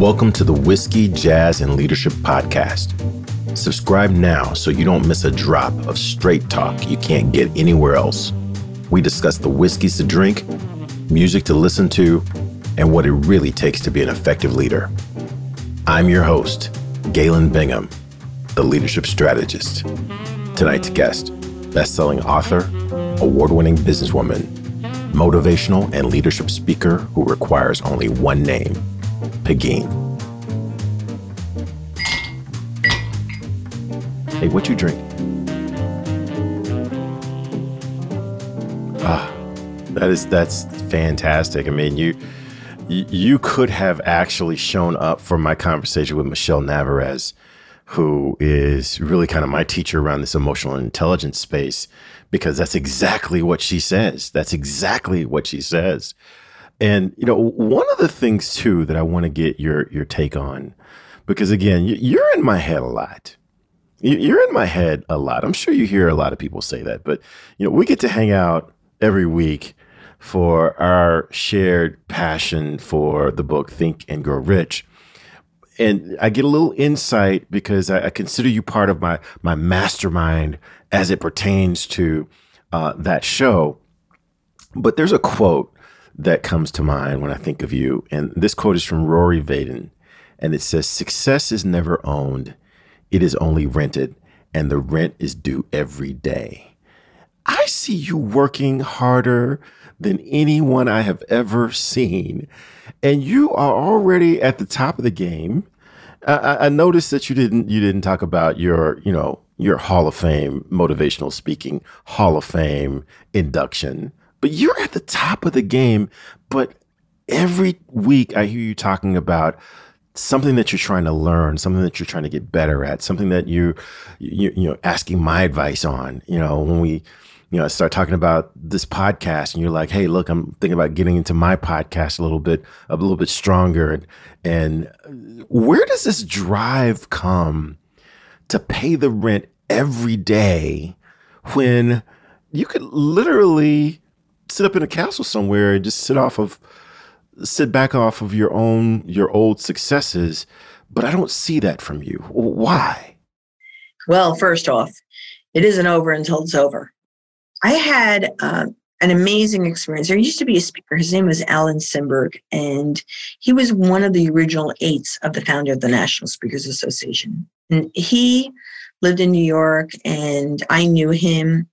Welcome to the Whiskey, Jazz, and Leadership Podcast. Subscribe now so you don't miss a drop of straight talk you can't get anywhere else. We discuss the whiskeys to drink, music to listen to, and what it really takes to be an effective leader. I'm your host, Galen Bingham, the leadership strategist. Tonight's guest, best-selling author, award-winning businesswoman, motivational and leadership speaker who requires only one name, Pegine. Hey, what you drink? Ah, that is that's fantastic. I mean, you you could have actually shown up for my conversation with Michelle Navarez, who is really kind of my teacher around this emotional intelligence space, because that's exactly what she says. That's exactly what she says. And you know, one of the things too that I want to get your your take on, because again, you're in my head a lot. You're in my head a lot. I'm sure you hear a lot of people say that, but you know, we get to hang out every week for our shared passion for the book Think and Grow Rich. And I get a little insight because I, I consider you part of my my mastermind as it pertains to uh, that show. But there's a quote that comes to mind when I think of you. And this quote is from Rory Vaden. And it says, Success is never owned, it is only rented, and the rent is due every day. I see you working harder than anyone I have ever seen. And you are already at the top of the game. I, I noticed that you didn't you didn't talk about your, you know, your Hall of Fame motivational speaking Hall of Fame induction but you're at the top of the game. But every week I hear you talking about something that you're trying to learn, something that you're trying to get better at, something that you, you, you know, asking my advice on. You know, when we, you know, start talking about this podcast, and you're like, "Hey, look, I'm thinking about getting into my podcast a little bit, a little bit stronger." And, and where does this drive come to pay the rent every day when you could literally sit up in a castle somewhere and just sit off of sit back off of your own your old successes but i don't see that from you. Why? Well first off it isn't over until it's over. I had uh, an amazing experience. There used to be a speaker. His name was alan simberg and he was one of the original eights of the founder of the national speakers association. And he lived in new york and i knew him.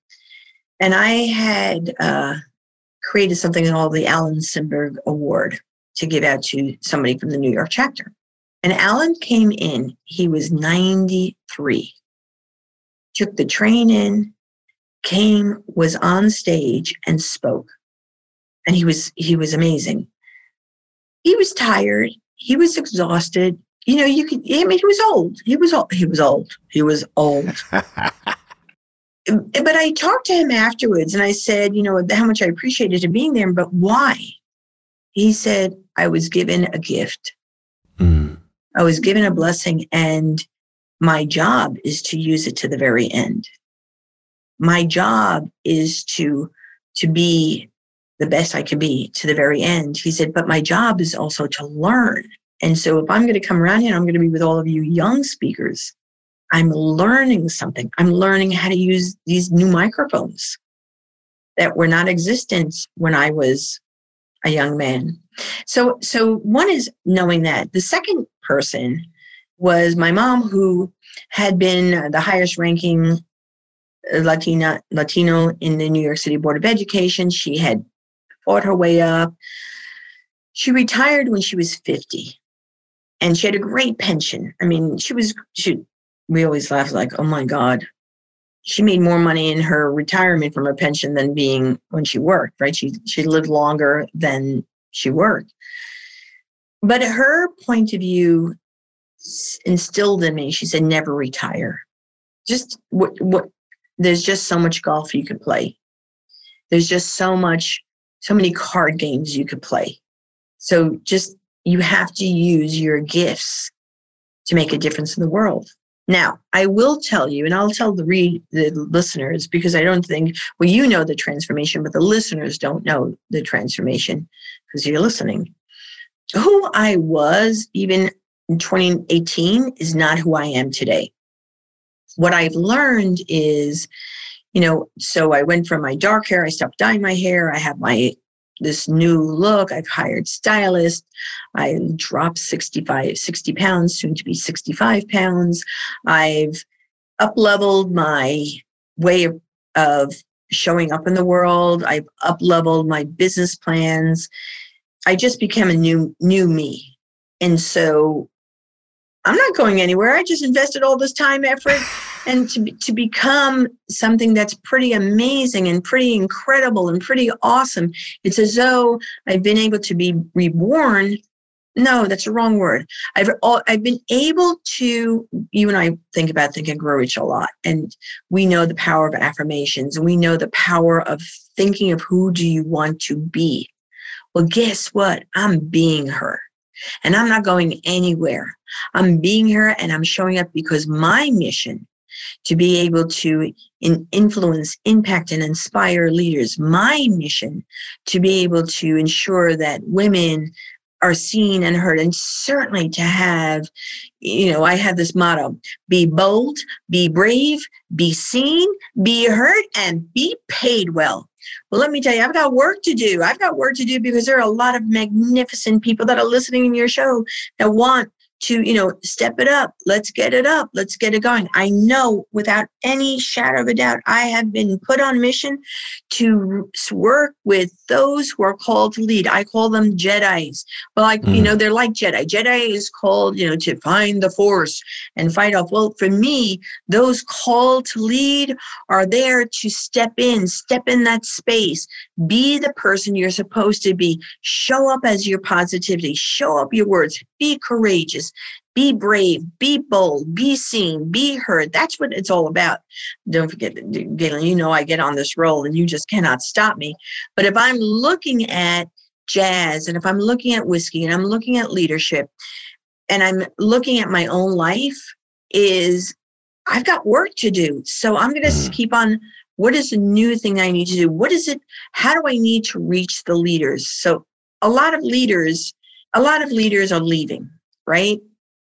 And i had uh, created something called the Alan Simberg Award to give out to somebody from the New York chapter. And Alan came in, he was 93, took the train in, came, was on stage and spoke. And he was he was amazing. He was tired, he was exhausted. You know, you could I mean he was old. He was old. He was old. He was old. but I talked to him afterwards and I said, you know, how much I appreciated him being there, but why? He said, I was given a gift. Mm. I was given a blessing, and my job is to use it to the very end. My job is to to be the best I can be to the very end. He said, but my job is also to learn. And so if I'm going to come around here, I'm going to be with all of you young speakers I'm learning something. I'm learning how to use these new microphones that were not existent when I was a young man. So, so one is knowing that. The second person was my mom, who had been the highest ranking Latina Latino in the New York City Board of Education. She had fought her way up. She retired when she was 50 and she had a great pension. I mean, she was she we always laugh like, oh my God, she made more money in her retirement from her pension than being when she worked, right? She she lived longer than she worked. But her point of view instilled in me, she said, never retire. Just what what there's just so much golf you could play. There's just so much, so many card games you could play. So just you have to use your gifts to make a difference in the world. Now, I will tell you, and I'll tell the the listeners because I don't think well, you know the transformation, but the listeners don't know the transformation because you're listening. Who I was, even in 2018 is not who I am today. What I've learned is, you know, so I went from my dark hair, I stopped dyeing my hair, I have my this new look. I've hired stylists. I dropped 65, 60 pounds, soon to be 65 pounds. I've up leveled my way of, of showing up in the world. I've up leveled my business plans. I just became a new new me. And so I'm not going anywhere. I just invested all this time, effort, and to, to become something that's pretty amazing and pretty incredible and pretty awesome. It's as though I've been able to be reborn. No, that's a wrong word. I've I've been able to. You and I think about Think and Grow Rich a lot, and we know the power of affirmations, and we know the power of thinking of who do you want to be. Well, guess what? I'm being her. And I'm not going anywhere. I'm being here and I'm showing up because my mission to be able to in influence, impact, and inspire leaders, my mission to be able to ensure that women are seen and heard, and certainly to have, you know, I have this motto be bold, be brave, be seen, be heard, and be paid well. Well, let me tell you, I've got work to do. I've got work to do because there are a lot of magnificent people that are listening in your show that want to you know step it up. Let's get it up. Let's get it going. I know without any shadow of a doubt i have been put on mission to work with those who are called to lead. I call them jedis. Well like mm. you know they're like jedi. Jedi is called you know to find the force and fight off. Well for me those called to lead are there to step in step in that space. Be the person you're supposed to be. Show up as your positivity. Show up your words be courageous, be brave, be bold, be seen, be heard. That's what it's all about. Don't forget, Galen, you know I get on this roll and you just cannot stop me. But if I'm looking at jazz and if I'm looking at whiskey and I'm looking at leadership and I'm looking at my own life, is I've got work to do. So I'm going to mm-hmm. keep on. What is the new thing I need to do? What is it? How do I need to reach the leaders? So a lot of leaders a lot of leaders are leaving, right?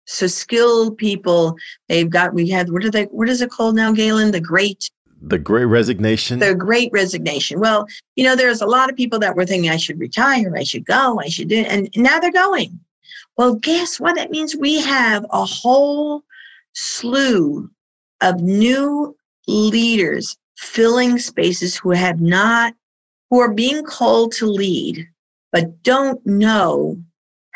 So skilled people, they've got, we had, what are they, what is it called now, Galen? The great the great resignation the great resignation well you know there's a lot of people that were thinking i should retire i should go i should do it and now they're going well guess what that means we have a whole slew of new leaders filling spaces who have not who are being called to lead but don't know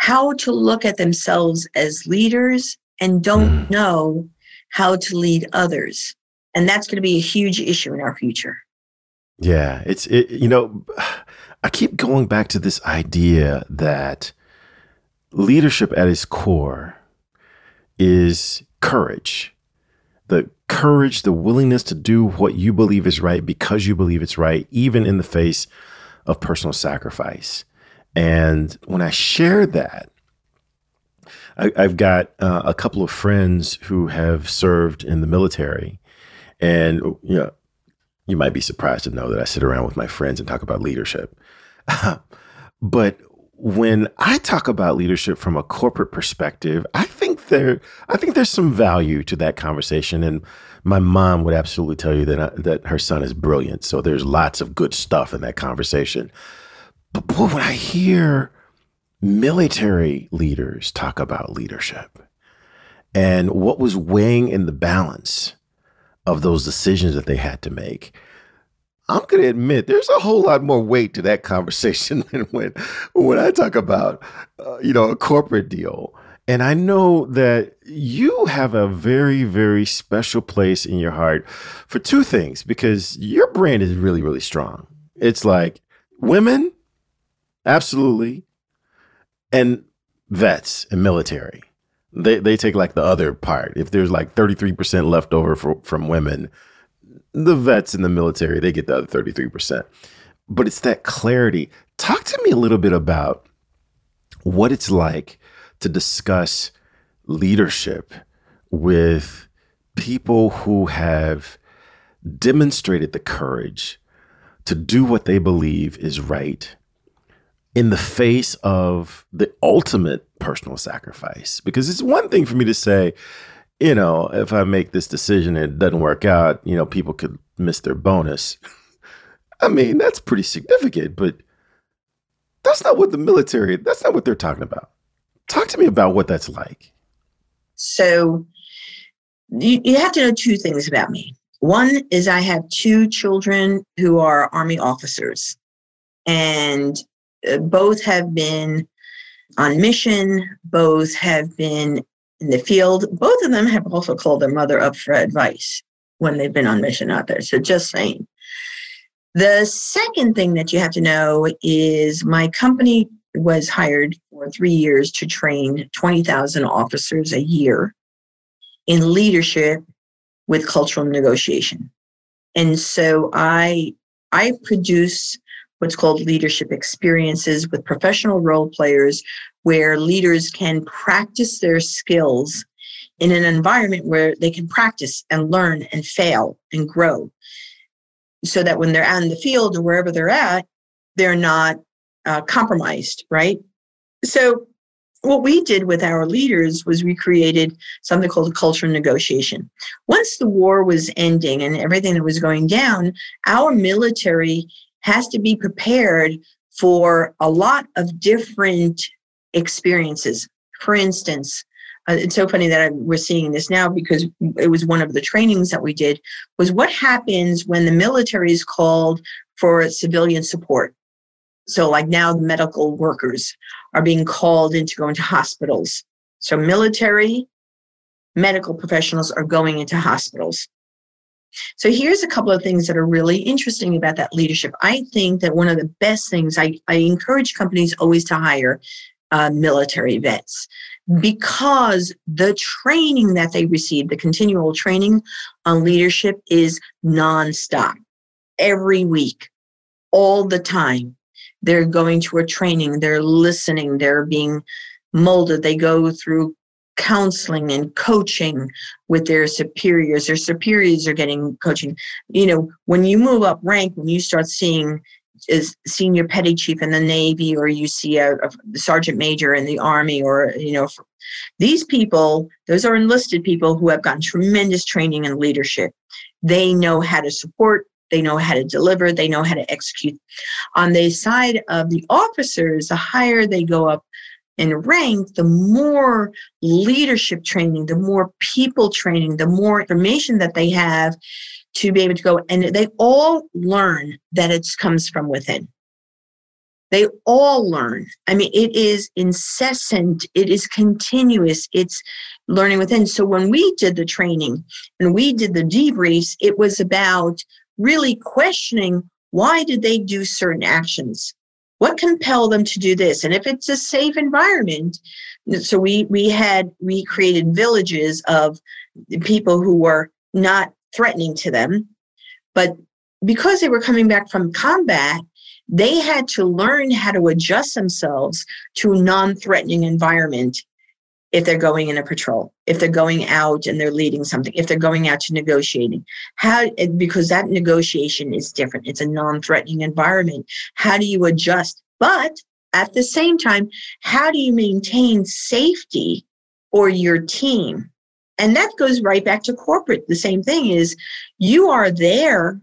how to look at themselves as leaders and don't mm. know how to lead others. And that's going to be a huge issue in our future. Yeah, it's it, you know, I keep going back to this idea that leadership at its core is courage. The courage, the willingness to do what you believe is right because you believe it's right, even in the face of personal sacrifice. And when I share that, I, have got uh, a couple of friends who have served in the military, and you know, you might be surprised to know that I sit around with my friends and talk about leadership. but when I talk about leadership from a corporate perspective, I think there, I think there's some value to that conversation. And my mom would absolutely tell you that I, that her son is brilliant. So there's lots of good stuff in that conversation. But boy, when I hear military leaders talk about leadership and what was weighing in the balance of those decisions that they had to make, I'm going to admit there's a whole lot more weight to that conversation than when when I talk about uh, you know a corporate deal. And I know that you have a very very special place in your heart for two things because your brand is really really strong. It's like women Absolutely. And vets and military. They they take like the other part. If there's like 33% left over for, from women, the vets in the military, they get the other 33%. But it's that clarity. Talk to me a little bit about what it's like to discuss leadership with people who have demonstrated the courage to do what they believe is right in the face of the ultimate personal sacrifice. Because it's one thing for me to say, you know, if I make this decision and it doesn't work out, you know, people could miss their bonus. I mean, that's pretty significant, but that's not what the military, that's not what they're talking about. Talk to me about what that's like. So, you, you have to know two things about me. One is I have two children who are Army officers, and both have been on mission, both have been in the field. Both of them have also called their mother up for advice when they've been on mission out there. So just saying. The second thing that you have to know is my company was hired for three years to train 20,000 officers a year in leadership with cultural negotiation. And so I I produce what's called leadership experiences with professional role players where leaders can practice their skills in an environment where they can practice and learn and fail and grow so that when they're out in the field or wherever they're at they're not uh, compromised right so what we did with our leaders was we created something called a culture negotiation. Once the war was ending and everything that was going down, our military has to be prepared for a lot of different experiences. For instance, uh, it's so funny that I, we're seeing this now because it was one of the trainings that we did was what happens when the military is called for civilian support so, like now, the medical workers are being called in to go into hospitals. So, military medical professionals are going into hospitals. So, here's a couple of things that are really interesting about that leadership. I think that one of the best things I, I encourage companies always to hire uh, military vets because the training that they receive, the continual training on leadership, is nonstop every week, all the time they're going to a training, they're listening, they're being molded, they go through counseling and coaching with their superiors. Their superiors are getting coaching. You know, when you move up rank, when you start seeing is senior petty chief in the navy or you see a, a, sergeant major in the army or you know these people those are enlisted people who have gotten tremendous training in leadership they know how to support they know how to deliver, they know how to execute. On the side of the officers, the higher they go up in rank, the more leadership training, the more people training, the more information that they have to be able to go. And they all learn that it comes from within. They all learn. I mean, it is incessant, it is continuous, it's learning within. So when we did the training and we did the debriefs, it was about really questioning why did they do certain actions what compelled them to do this? And if it's a safe environment so we we had we created villages of people who were not threatening to them. But because they were coming back from combat they had to learn how to adjust themselves to a non-threatening environment if they're going in a patrol, if they're going out and they're leading something, if they're going out to negotiating. How eh, because that negotiation is different. It's a non-threatening environment. How do you adjust? But at the same time, how do you maintain safety for your team? And that goes right back to corporate. The same thing is you are there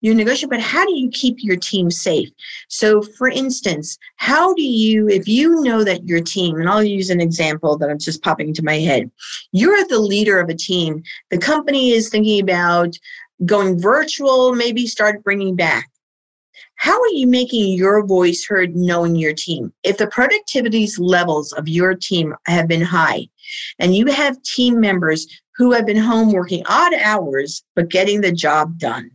you negotiate, but how do you keep your team safe? So, for instance, how do you, if you know that your team, and I'll use an example that I'm just popping into my head, you're the leader of a team, the company is thinking about going virtual, maybe start bringing back. How are you making your voice heard knowing your team? If the productivity levels of your team have been high and you have team members who have been home working odd hours but getting the job done,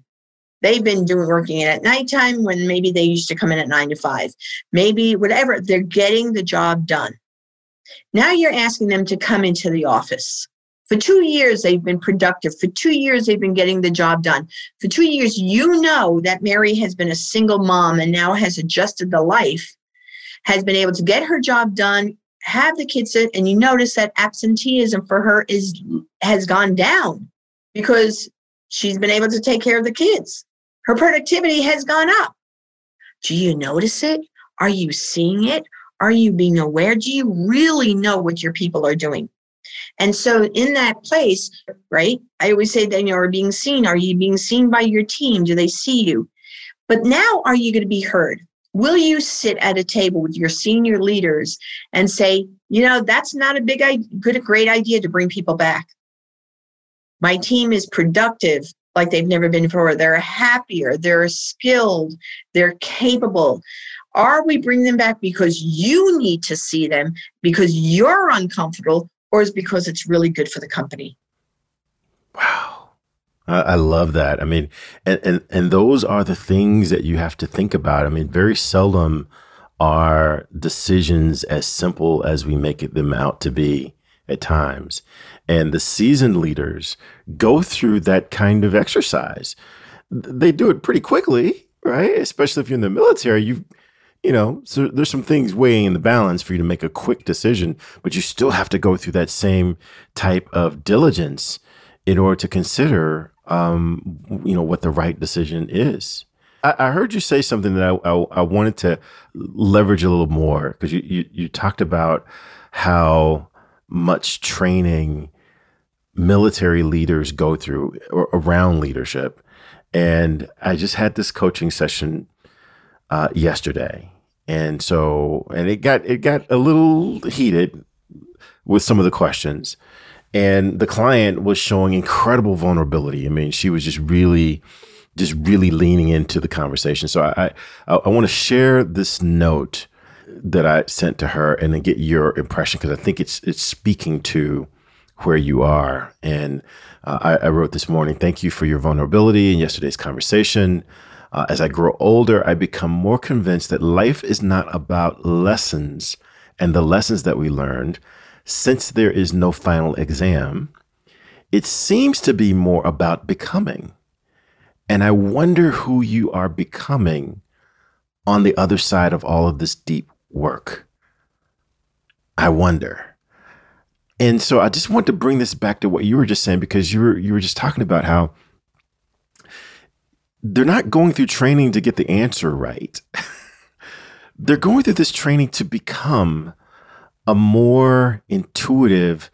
They've been doing working in at nighttime when maybe they used to come in at nine to five. Maybe whatever, they're getting the job done. Now you're asking them to come into the office. For two years, they've been productive. For two years, they've been getting the job done. For two years, you know that Mary has been a single mom and now has adjusted the life, has been able to get her job done, have the kids sit, and you notice that absenteeism for her is has gone down because she's been able to take care of the kids her productivity has gone up. Do you notice it? Are you seeing it? Are you being aware? Do you really know what your people are doing? And so in that place, right, I always say that you are being seen. Are you being seen by your team? Do they see you? But now are you going to be heard? Will you sit at a table with your senior leaders and say, you know, that's not a big, good, a great idea to bring people back. My team is productive like they've never been before. They're happier, they're skilled, they're capable. Are we bringing them back because you need to see them because you're uncomfortable, or is because it's really good for the company? Wow. I love that. I mean, and, and and those are the things that you have to think about. I mean, very seldom are decisions as simple as we make them out to be at times. And the seasoned leaders go through that kind of exercise. They do it pretty quickly, right? Especially if you're in the military, you you know, so there's some things weighing in the balance for you to make a quick decision, but you still have to go through that same type of diligence in order to consider, um, you know, what the right decision is. I, heard you say something that I, I, I wanted to leverage a little more because you, you, you talked about how much training military leaders go through around leadership. And I just had this coaching session uh, yesterday, and so and it got it got a little heated with some of the questions, and the client was showing incredible vulnerability. I mean, she was just really just really leaning into the conversation. So I I, I want to share this note that I sent to her and then get your impression because I think it's it's speaking to where you are. And uh, I, I, wrote this morning, thank you for your vulnerability in yesterday's conversation. Uh, as I grow older, I become more convinced that life is not about lessons and the lessons that we learned. Since there is no final exam, it seems to be more about becoming. And I wonder who you are becoming on the other side of all of this deep work. I wonder. And so I just want to bring this back to what you were just saying because you were you were just talking about how they're not going through training to get the answer right. they're going through this training to become a more intuitive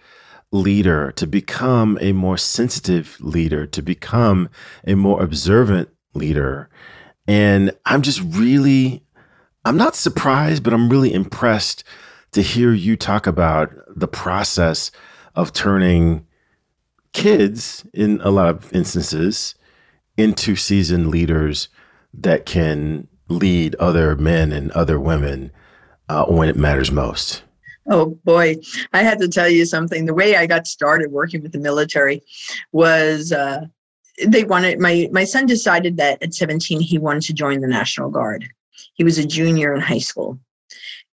leader, to become a more sensitive leader, to become a more observant leader. And I'm just really, I'm not surprised, but I'm really impressed to hear you talk about the process of turning kids, in a lot of instances, into seasoned leaders that can lead other men and other women uh, when it matters most. Oh boy, I had to tell you something. The way I got started working with the military was uh, they wanted my my son decided that at 17 he wanted to join the National Guard. He was a junior in high school.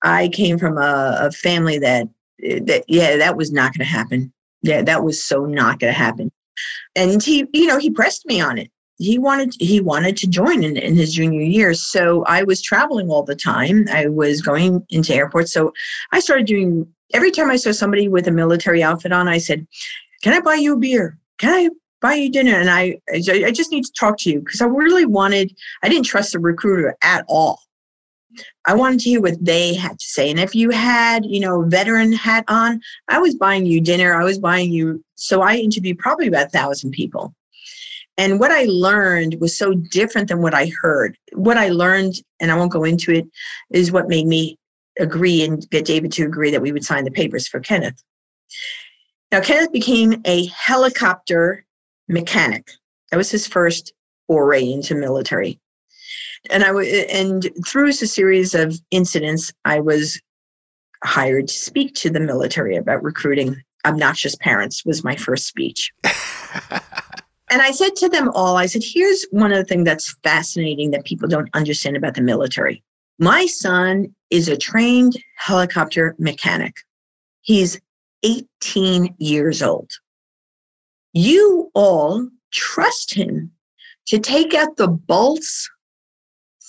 I came from a, a family that that yeah that was not going to happen. Yeah, that was so not going to happen. And he, you know, he pressed me on it he wanted he wanted to join in, in his junior year so i was traveling all the time i was going into airports so i started doing every time i saw somebody with a military outfit on i said can i buy you a beer can i buy you dinner and i i just need to talk to you because i really wanted i didn't trust the recruiter at all I wanted to hear what they had to say. And if you had, you know, veteran hat on, I was buying you dinner. I was buying you. So I interviewed probably about a thousand people. And what I learned was so different than what I heard. What I learned, and I won't go into it, is what made me agree and get David to agree that we would sign the papers for Kenneth. Now, Kenneth became a helicopter mechanic. That was his first foray into military. And I w- and through a series of incidents, I was hired to speak to the military about recruiting. Obnoxious parents was my first speech. And I said to them all, I said, here's one of the things that's fascinating that people don't understand about the military. My son is a trained helicopter mechanic. He's 18 years old. You all trust him to take out the bolts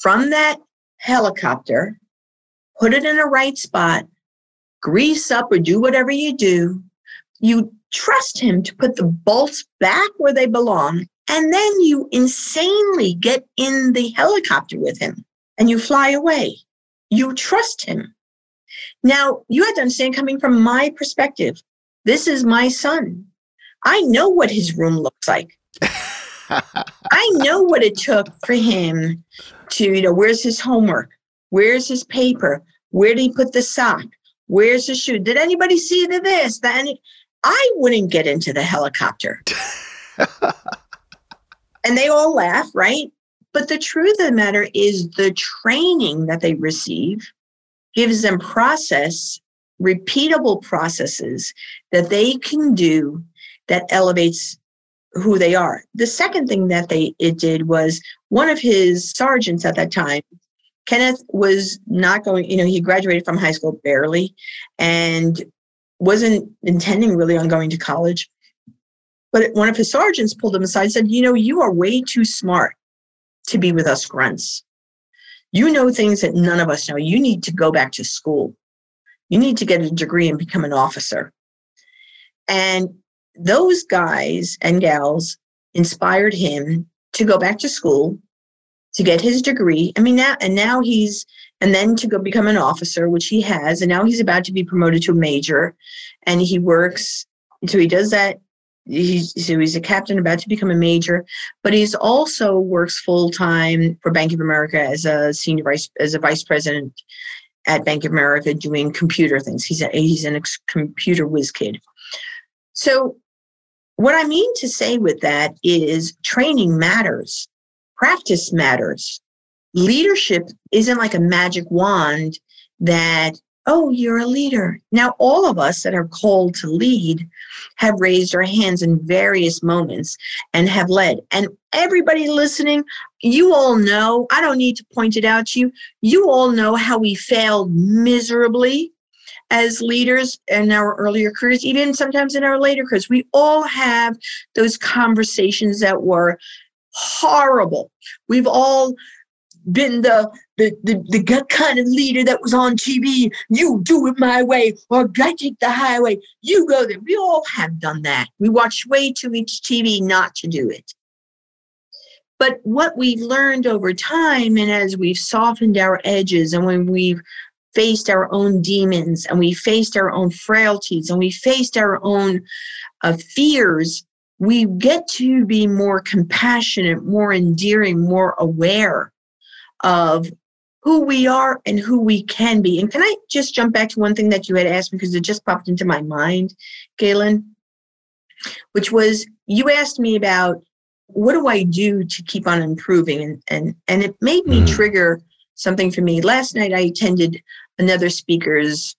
from that helicopter, put it in a right spot, grease up or do whatever you do. You trust him to put the bolts back where they belong. And then you insanely get in the helicopter with him and you fly away. you trust him. Now, you have to understand, coming from my perspective, this is my son. I know what his room looks like. I know what it took for him to, you know, where's his homework? Where's his paper? Where did he put the sock? Where's the shoe? Did anybody see the this? That I wouldn't get into the helicopter. and they all laugh, right? But the truth of the matter is the training that they receive gives them process, repeatable processes that they can do that elevates who they are. The second thing that they it did was one of his sergeants at that time, Kenneth was not going, you know, he graduated from high school barely and wasn't intending really on going to college. But one of his sergeants pulled him aside and said, You know, you are way too smart to be with us grunts. You know things that none of us know. You need to go back to school. You need to get a degree and become an officer. And those guys and gals inspired him to go back to school to get his degree. I mean, now and now he's and then to go become an officer, which he has, and now he's about to be promoted to a major, and he works. So he does that. He's so he's a captain about to become a major, but he's also works full time for Bank of America as a senior vice as a vice president at Bank of America doing computer things. He's a he's an ex- computer whiz kid. So what I mean to say with that is training matters, practice matters. Leadership isn't like a magic wand that, oh, you're a leader. Now, all of us that are called to lead have raised our hands in various moments and have led. And everybody listening, you all know, I don't need to point it out to you, you all know how we failed miserably as leaders in our earlier careers, even sometimes in our later careers. We all have those conversations that were horrible. We've all been the the, the, the kind of leader that was on TV. You do it my way, or I take the highway. You go there. We all have done that. We watch way too much TV not to do it. But what we've learned over time, and as we've softened our edges, and when we've faced our own demons and we faced our own frailties and we faced our own uh, fears, we get to be more compassionate, more endearing, more aware of who we are and who we can be. And can I just jump back to one thing that you had asked because it just popped into my mind, Galen, which was you asked me about what do I do to keep on improving? And and and it made me mm. trigger something for me. Last night I attended another speaker's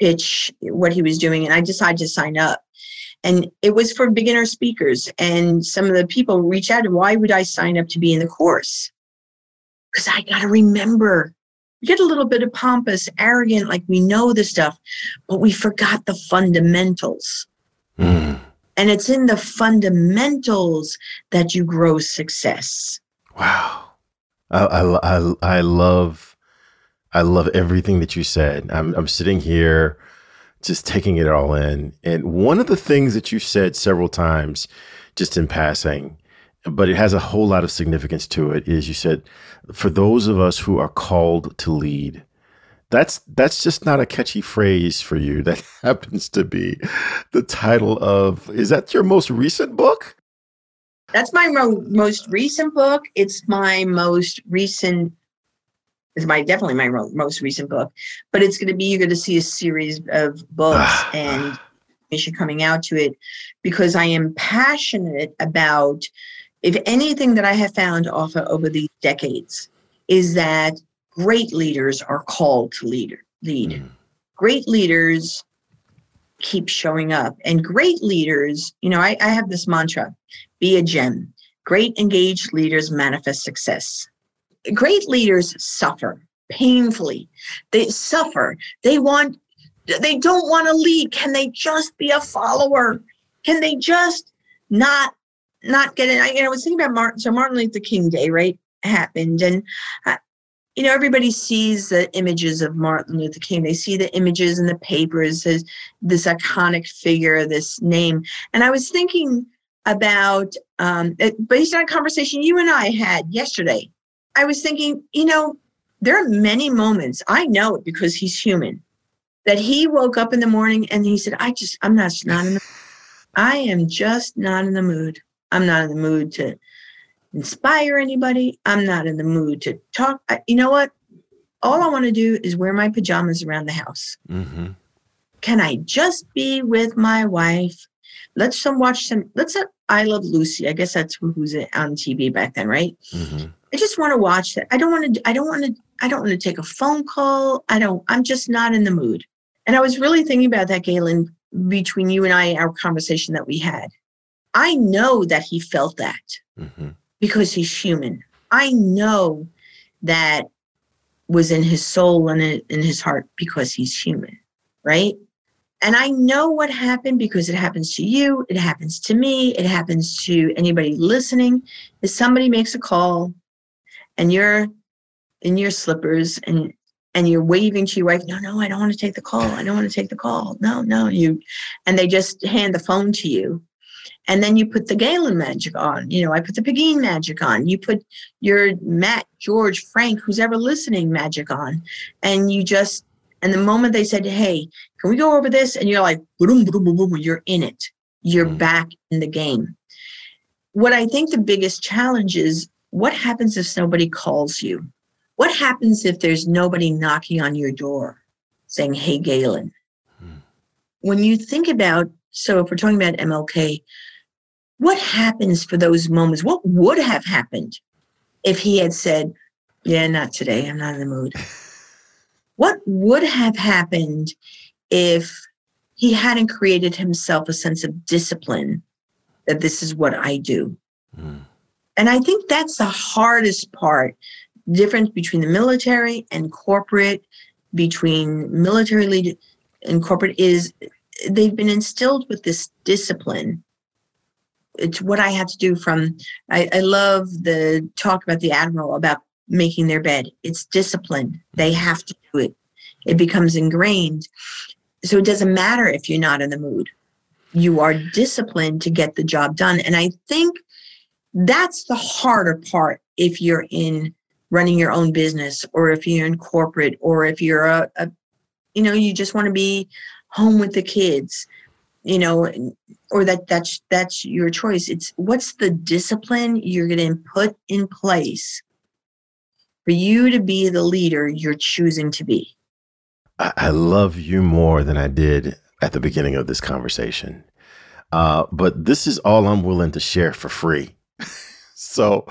pitch, what he was doing, and I decided to sign up. And it was for beginner speakers. And some of the people reach out, why would I sign up to be in the course? Because I got to remember, we get a little bit of pompous, arrogant, like we know the stuff, but we forgot the fundamentals. Mm. And it's in the fundamentals that you grow success. Wow. I, I, I, love I love everything that you said. I'm, I'm sitting here just taking it all in. And one of the things that you said several times, just in passing, but it has a whole lot of significance to it, is you said, for those of us who are called to lead, that's that's just not a catchy phrase for you. That happens to be the title of is that your most recent book? That's my mo- most recent book. It's my most recent is my definitely my most recent book, but it's going to be you're going to see a series of books and information coming out to it because I am passionate about if anything that I have found off over these decades is that great leaders are called to lead. Lead. Mm. Great leaders keep showing up, and great leaders. You know, I, I have this mantra: be a gem. Great engaged leaders manifest success great leaders suffer painfully. They suffer. They want, they don't want to lead. Can they just be a follower? Can they just not, not get in? I, you know, I was thinking about Martin. So Martin Luther King Day, right, happened, and uh, you know, everybody sees the images of Martin Luther King. They see the images in the papers as this iconic figure, this name. And I was thinking about, um, based on a conversation you and I had yesterday, I was thinking, you know, there are many moments, I know it because he's human, that he woke up in the morning and he said, I just, I'm not, not in the, I am just not in the mood. I'm not in the mood to inspire anybody. I'm not in the mood to talk. I, you know what? All I want to do is wear my pajamas around the house. Mm-hmm. Can I just be with my wife? Let's some watch some. Let's. Uh, I love Lucy. I guess that's who, who's on TV back then, right? Mm-hmm. I just want to watch that. I don't want to. I don't want to. I don't want to take a phone call. I don't. I'm just not in the mood. And I was really thinking about that, Galen, between you and I, our conversation that we had. I know that he felt that mm-hmm. Because he's human. I know that was in his soul and in his heart because he's human, right? And I know what happened because it happens to you, it happens to me, it happens to anybody listening. If somebody makes a call and you're in your slippers and and you're waving to your wife, no, no, I don't want to take the call. I don't want to take the call. No, no, you and they just hand the phone to you and then you put the Galen magic on. You know, I put the Pegine magic on. You put your Matt, George, Frank, who's ever listening magic on. And you just, and the moment they said, hey, can we go over this? And you're like, boom, boom, boom, boom, you're in it. You're mm. back in the game. What I think the biggest challenge is what happens if somebody calls you? What happens if there's nobody knocking on your door saying, hey, Galen? Mm. When you think about, so if we're talking about MLK, what happens for those moments? What would have happened if he had said, Yeah, not today, I'm not in the mood? what would have happened if he hadn't created himself a sense of discipline that this is what I do? Mm. And I think that's the hardest part difference between the military and corporate, between military lead and corporate is they've been instilled with this discipline it's what I have to do from I, I love the talk about the admiral about making their bed. It's discipline. They have to do it. It becomes ingrained. So it doesn't matter if you're not in the mood. You are disciplined to get the job done. And I think that's the harder part if you're in running your own business or if you're in corporate or if you're a, a you know, you just want to be home with the kids you know or that that's that's your choice. It's what's the discipline you're going to put in place for you to be the leader you're choosing to be? I, love you more than i did at the beginning of this conversation. Uh, but this is all i'm willing to share for free. So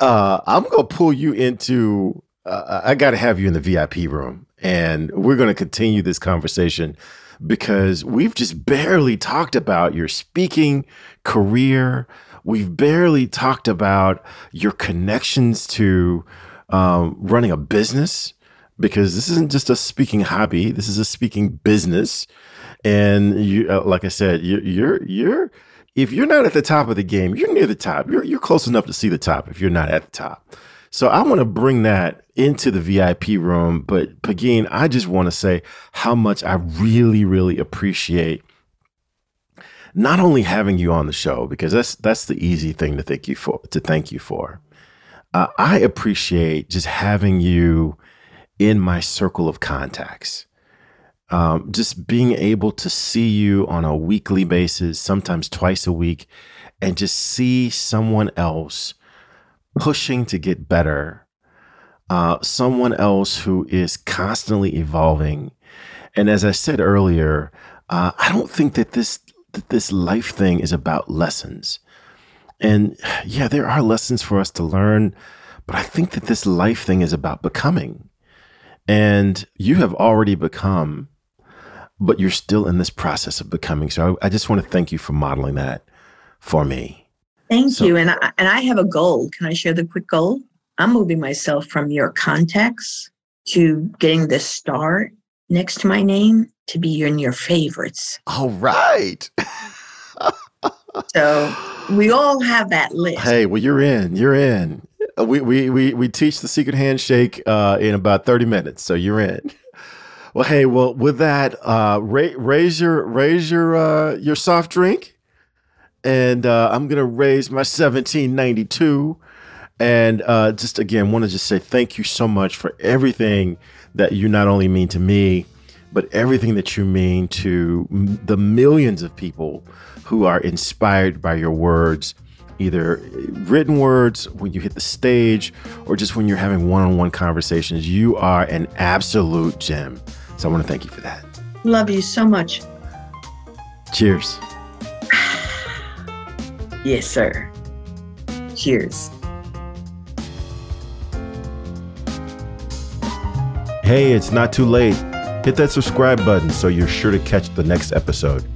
uh, i'm going to pull you into uh, i got to have you in the vip room and we're going to continue this conversation because we've just barely talked about your speaking career. We've barely talked about your connections to um, running a business because this isn't just a speaking hobby. This is a speaking business. And you, uh, like I said, you, you're, you're, if you're not at the top of the game, you're near the top. You're, you're close enough to see the top if you're not at the top. So I want to bring that into the VIP room. But Pegine, I just want to say how much I really, really appreciate not only having you on the show because that's that's the easy thing to thank you for to thank you for. Uh, I appreciate just having you in my circle of contacts. Um, just being able to see you on a weekly basis, sometimes twice a week, and just see someone else pushing to get better, uh, someone else who is constantly evolving. And as I said earlier, uh, I don't think that this that this life thing is about lessons. And yeah, there are lessons for us to learn, but I think that this life thing is about becoming. And you have already become, but you're still in this process of becoming. So I, I just want to thank you for modeling that for me. Thank so, you. And I, and I have a goal. Can I share the quick goal? I'm moving myself from your contacts to getting the star next to my name to be in your favorites. All right. so we all have that list. Hey, well, you're in. You're in. Uh, we we we, we teach the secret handshake uh, in about 30 minutes, so you're in. Well, hey, well, with that, uh, ra- raise your raise your uh, your soft drink and uh, I'm gonna raise my 1792, And uh, just again, want to just say thank you so much for everything that you not only mean to me, but everything that you mean to the millions of people who are inspired by your words, either written words when you hit the stage or just when you're having one on one conversations. You are an absolute gem. So I want to thank you for that. Love you so much. Cheers. Yes, sir. Cheers. Hey, it's not too late. Hit that subscribe button so you're sure to catch the next episode.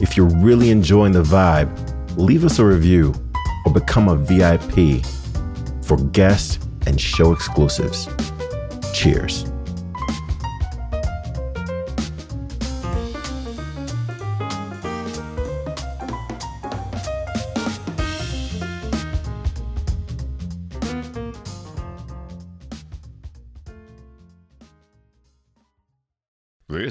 If you're really enjoying the vibe, leave us a review or become a VIP for guest and show exclusives. Cheers.